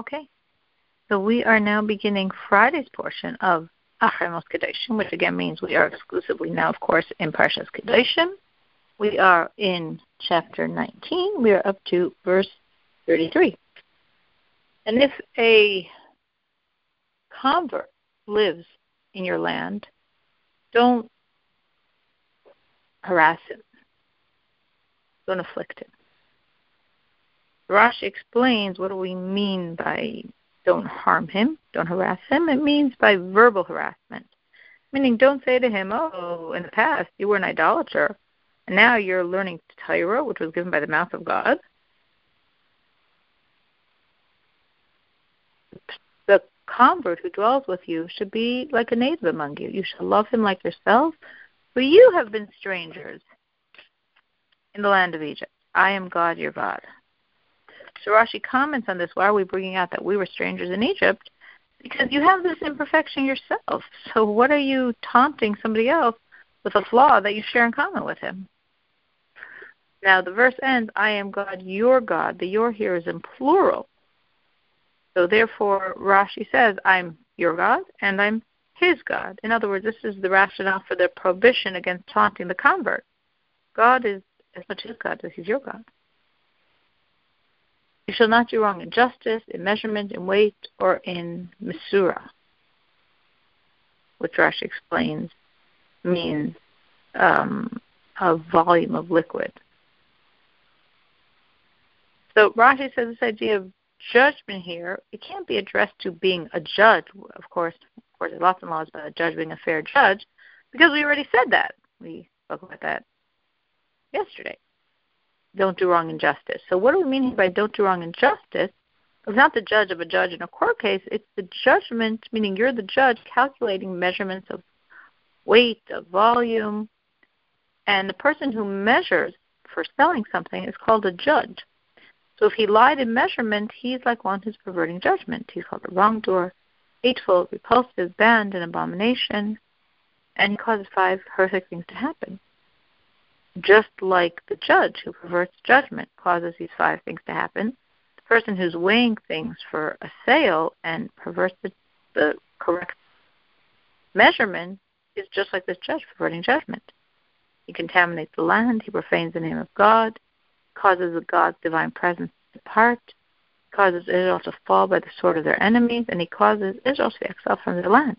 Okay. So we are now beginning Friday's portion of Acharei Mos Kedoshim, which again means we are exclusively now, of course, in Parshas Kedoshim. We are in chapter 19. We are up to verse 33. And if a convert lives in your land, don't harass him. Don't afflict him. Rashi explains what do we mean by don't harm him, don't harass him. It means by verbal harassment. Meaning don't say to him, Oh, in the past you were an idolater and now you're learning Torah, which was given by the mouth of God. The convert who dwells with you should be like a native among you. You shall love him like yourself, for you have been strangers in the land of Egypt. I am God your God. So Rashi comments on this. Why are we bringing out that we were strangers in Egypt? Because you have this imperfection yourself. So what are you taunting somebody else with a flaw that you share in common with him? Now the verse ends, I am God, your God. The your here is in plural. So therefore Rashi says, I'm your God and I'm his God. In other words, this is the rationale for the prohibition against taunting the convert. God is as much his God as he's your God. You shall not do wrong in justice, in measurement, in weight, or in mesura, which Rashi explains means um, a volume of liquid. So Rashi says this idea of judgment here, it can't be addressed to being a judge. Of course, of course, there's lots and laws about a judge being a fair judge, because we already said that. We spoke about that yesterday don't do wrong in justice. So what do we mean by don't do wrong in justice? It's not the judge of a judge in a court case. It's the judgment, meaning you're the judge calculating measurements of weight, of volume, and the person who measures for selling something is called a judge. So if he lied in measurement, he's like one who's perverting judgment. He's called a wrongdoer, hateful, repulsive, banned, an abomination, and causes five horrific things to happen just like the judge who perverts judgment causes these five things to happen, the person who's weighing things for a sale and perverts the, the correct measurement is just like this judge perverting judgment. He contaminates the land, he profanes the name of God, causes the God's divine presence to depart, causes Israel to fall by the sword of their enemies, and he causes Israel to be exiled from their land.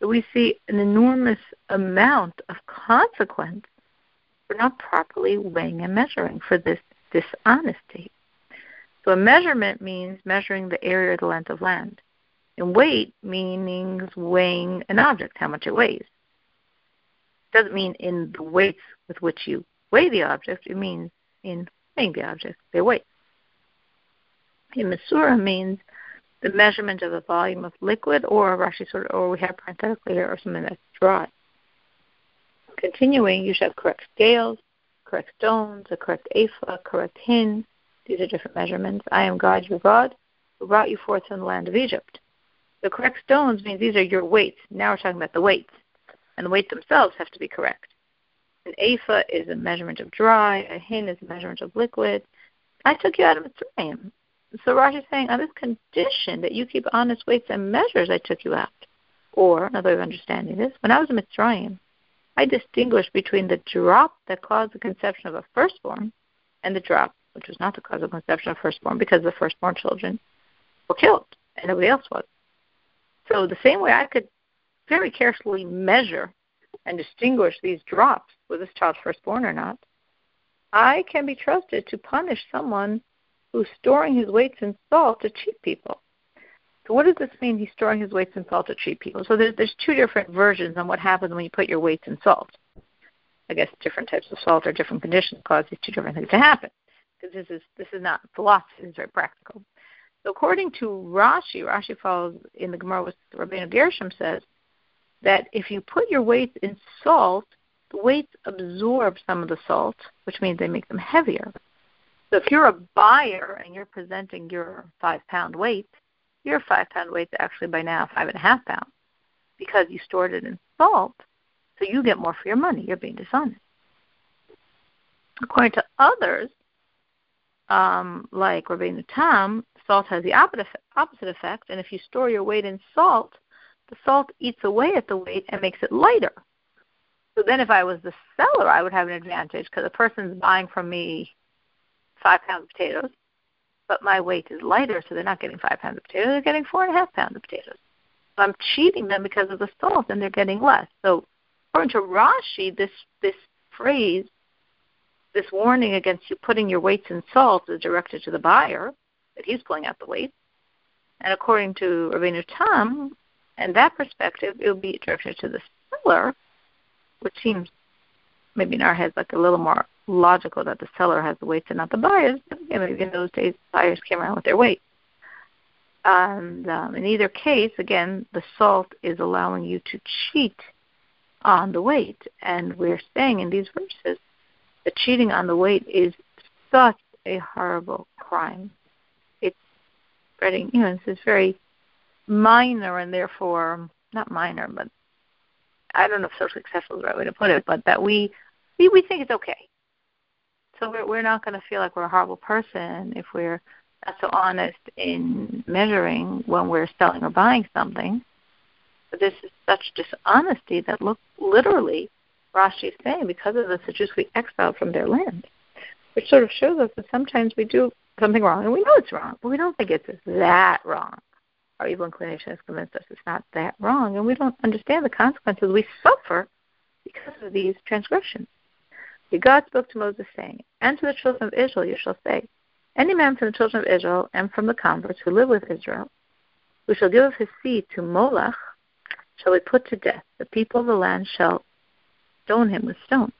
So we see an enormous amount of consequence for not properly weighing and measuring for this dishonesty. So a measurement means measuring the area or the length of land. And weight means weighing an object, how much it weighs. It doesn't mean in the weights with which you weigh the object, it means in weighing the object, their weight. In Mesura means the measurement of the volume of liquid or Rashi sort or we have parenthetically here, or something that's dry continuing, you should have correct scales, correct stones, a correct ephah, correct hin. These are different measurements. I am God, your God, who brought you forth from the land of Egypt. The correct stones means these are your weights. Now we're talking about the weights. And the weights themselves have to be correct. An ephah is a measurement of dry, a hin is a measurement of liquid. I took you out of Mitzrayim. So Rashi is saying, on this condition that you keep honest weights and measures, I took you out. Or, another way of understanding this, when I was in Mitzrayim, I distinguish between the drop that caused the conception of a firstborn and the drop which was not the cause of conception of firstborn because the firstborn children were killed and nobody else was. So the same way I could very carefully measure and distinguish these drops, was this child firstborn or not, I can be trusted to punish someone who's storing his weights in salt to cheat people. So what does this mean? He's storing his weights in salt to treat people. So there's, there's two different versions on what happens when you put your weights in salt. I guess different types of salt or different conditions cause these two different things to happen. Because this is this is not philosophy; it's very practical. So according to Rashi, Rashi follows in the Gemara with Rabbeinu Gershom says that if you put your weights in salt, the weights absorb some of the salt, which means they make them heavier. So if you're a buyer and you're presenting your five pound weight, your five pound weight's actually by now five and a half pounds because you stored it in salt, so you get more for your money. You're being dishonest. According to others, um, like Rabbeinu Tam, salt has the opposite effect, and if you store your weight in salt, the salt eats away at the weight and makes it lighter. So then, if I was the seller, I would have an advantage because the person's buying from me five pounds of potatoes, but my weight is lighter, so they're not getting five pounds of potatoes; they're getting four and a half pounds of potatoes. So I'm cheating them because of the salt, and they're getting less. So, according to Rashi, this this phrase, this warning against you putting your weights in salt, is directed to the buyer that he's pulling out the weight. And according to Rabbeinu Tam, and that perspective, it would be directed to the seller which seems maybe in our heads like a little more logical that the seller has the weights and not the buyers. But again, maybe in those days, buyers came around with their weight. And um, in either case, again, the salt is allowing you to cheat on the weight. And we're saying in these verses that cheating on the weight is such a horrible crime. It's spreading, you know, it's very minor and therefore not minor, but I don't know if socially acceptable is the right way to put it, but that we we, we think it's okay. So we're we're not going to feel like we're a horrible person if we're not so honest in measuring when we're selling or buying something. But this is such dishonesty that look literally Rashi is saying because of this the Jews we exiled from their land. Which sort of shows us that sometimes we do something wrong and we know it's wrong, but we don't think it's that wrong our evil inclination has convinced us it's not that wrong, and we don't understand the consequences we suffer because of these transgressions. God spoke to Moses, saying, And to the children of Israel you shall say, Any man from the children of Israel and from the converts who live with Israel, who shall give of his seed to Molech, shall be put to death. The people of the land shall stone him with stones.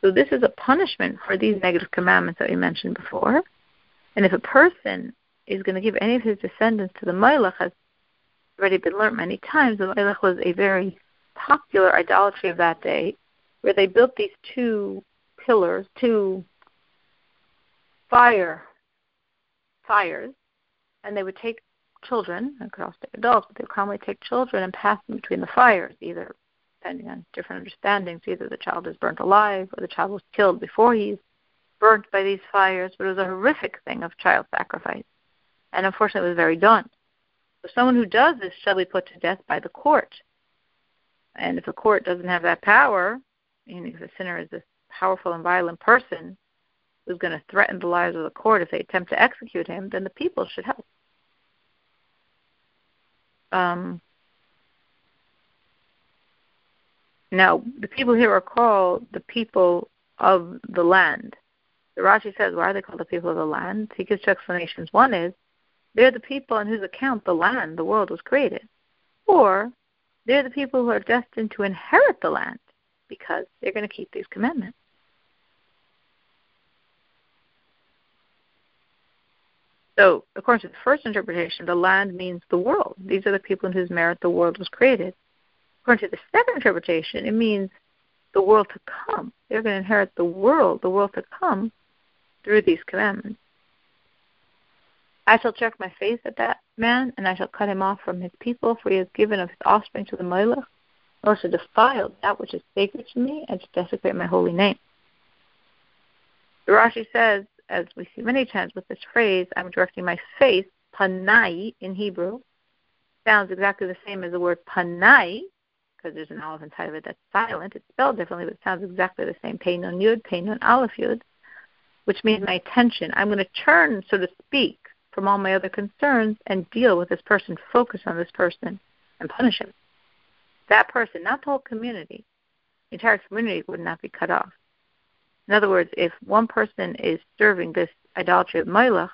So this is a punishment for these negative commandments that we mentioned before. And if a person is going to give any of his descendants to the Melech has already been learned many times. The Melech was a very popular idolatry of that day, where they built these two pillars, two fire fires, and they would take children, and could also take adults, but they would commonly take children and pass them between the fires, either depending on different understandings, either the child is burnt alive or the child was killed before he's burnt by these fires, but it was a horrific thing of child sacrifice and unfortunately it was very done. So someone who does this shall be put to death by the court. And if a court doesn't have that power, meaning if a sinner is a powerful and violent person who's going to threaten the lives of the court if they attempt to execute him, then the people should help. Um, now, the people here are called the people of the land. The Rashi says, why are they called the people of the land? He gives two explanations. One is they're the people on whose account the land, the world, was created. Or they're the people who are destined to inherit the land because they're going to keep these commandments. So, according to the first interpretation, the land means the world. These are the people in whose merit the world was created. According to the second interpretation, it means the world to come. They're going to inherit the world, the world to come, through these commandments. I shall check my face at that man, and I shall cut him off from his people, for he has given of his offspring to the Molech, and also defiled that which is sacred to me, and to desecrate my holy name. Rashi says, as we see many times with this phrase, I'm directing my face, panai in Hebrew, sounds exactly the same as the word panai, because there's an aleph inside of it that's silent. It's spelled differently, but it sounds exactly the same. Pei nun yud, pei nun aleph yud, which means my attention. I'm going to turn, so to speak, from all my other concerns and deal with this person, focus on this person, and punish him. That person, not the whole community, the entire community would not be cut off. In other words, if one person is serving this idolatry of Melech,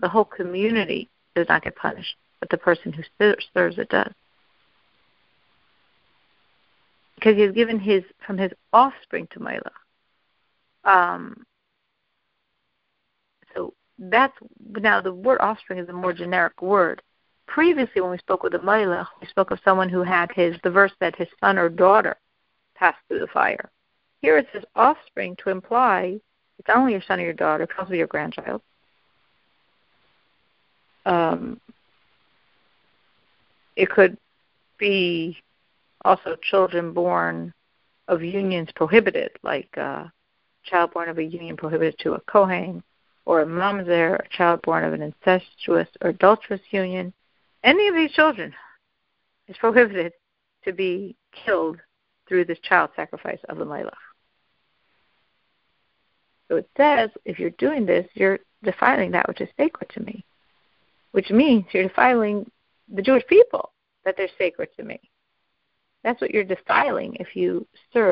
the whole community does not get punished, but the person who serves it does. Because he has given his from his offspring to Melech. Um, that's now the word offspring is a more generic word. Previously, when we spoke with the Melech, we spoke of someone who had his the verse that his son or daughter passed through the fire. Here it says offspring to imply it's not only your son or your daughter, it could also your grandchild. Um, it could be also children born of unions prohibited, like a child born of a union prohibited to a Kohen, or a mamzer, a child born of an incestuous or adulterous union, any of these children is prohibited to be killed through this child sacrifice of the Melech. So it says, if you're doing this, you're defiling that which is sacred to me, which means you're defiling the Jewish people that they're sacred to me. That's what you're defiling if you serve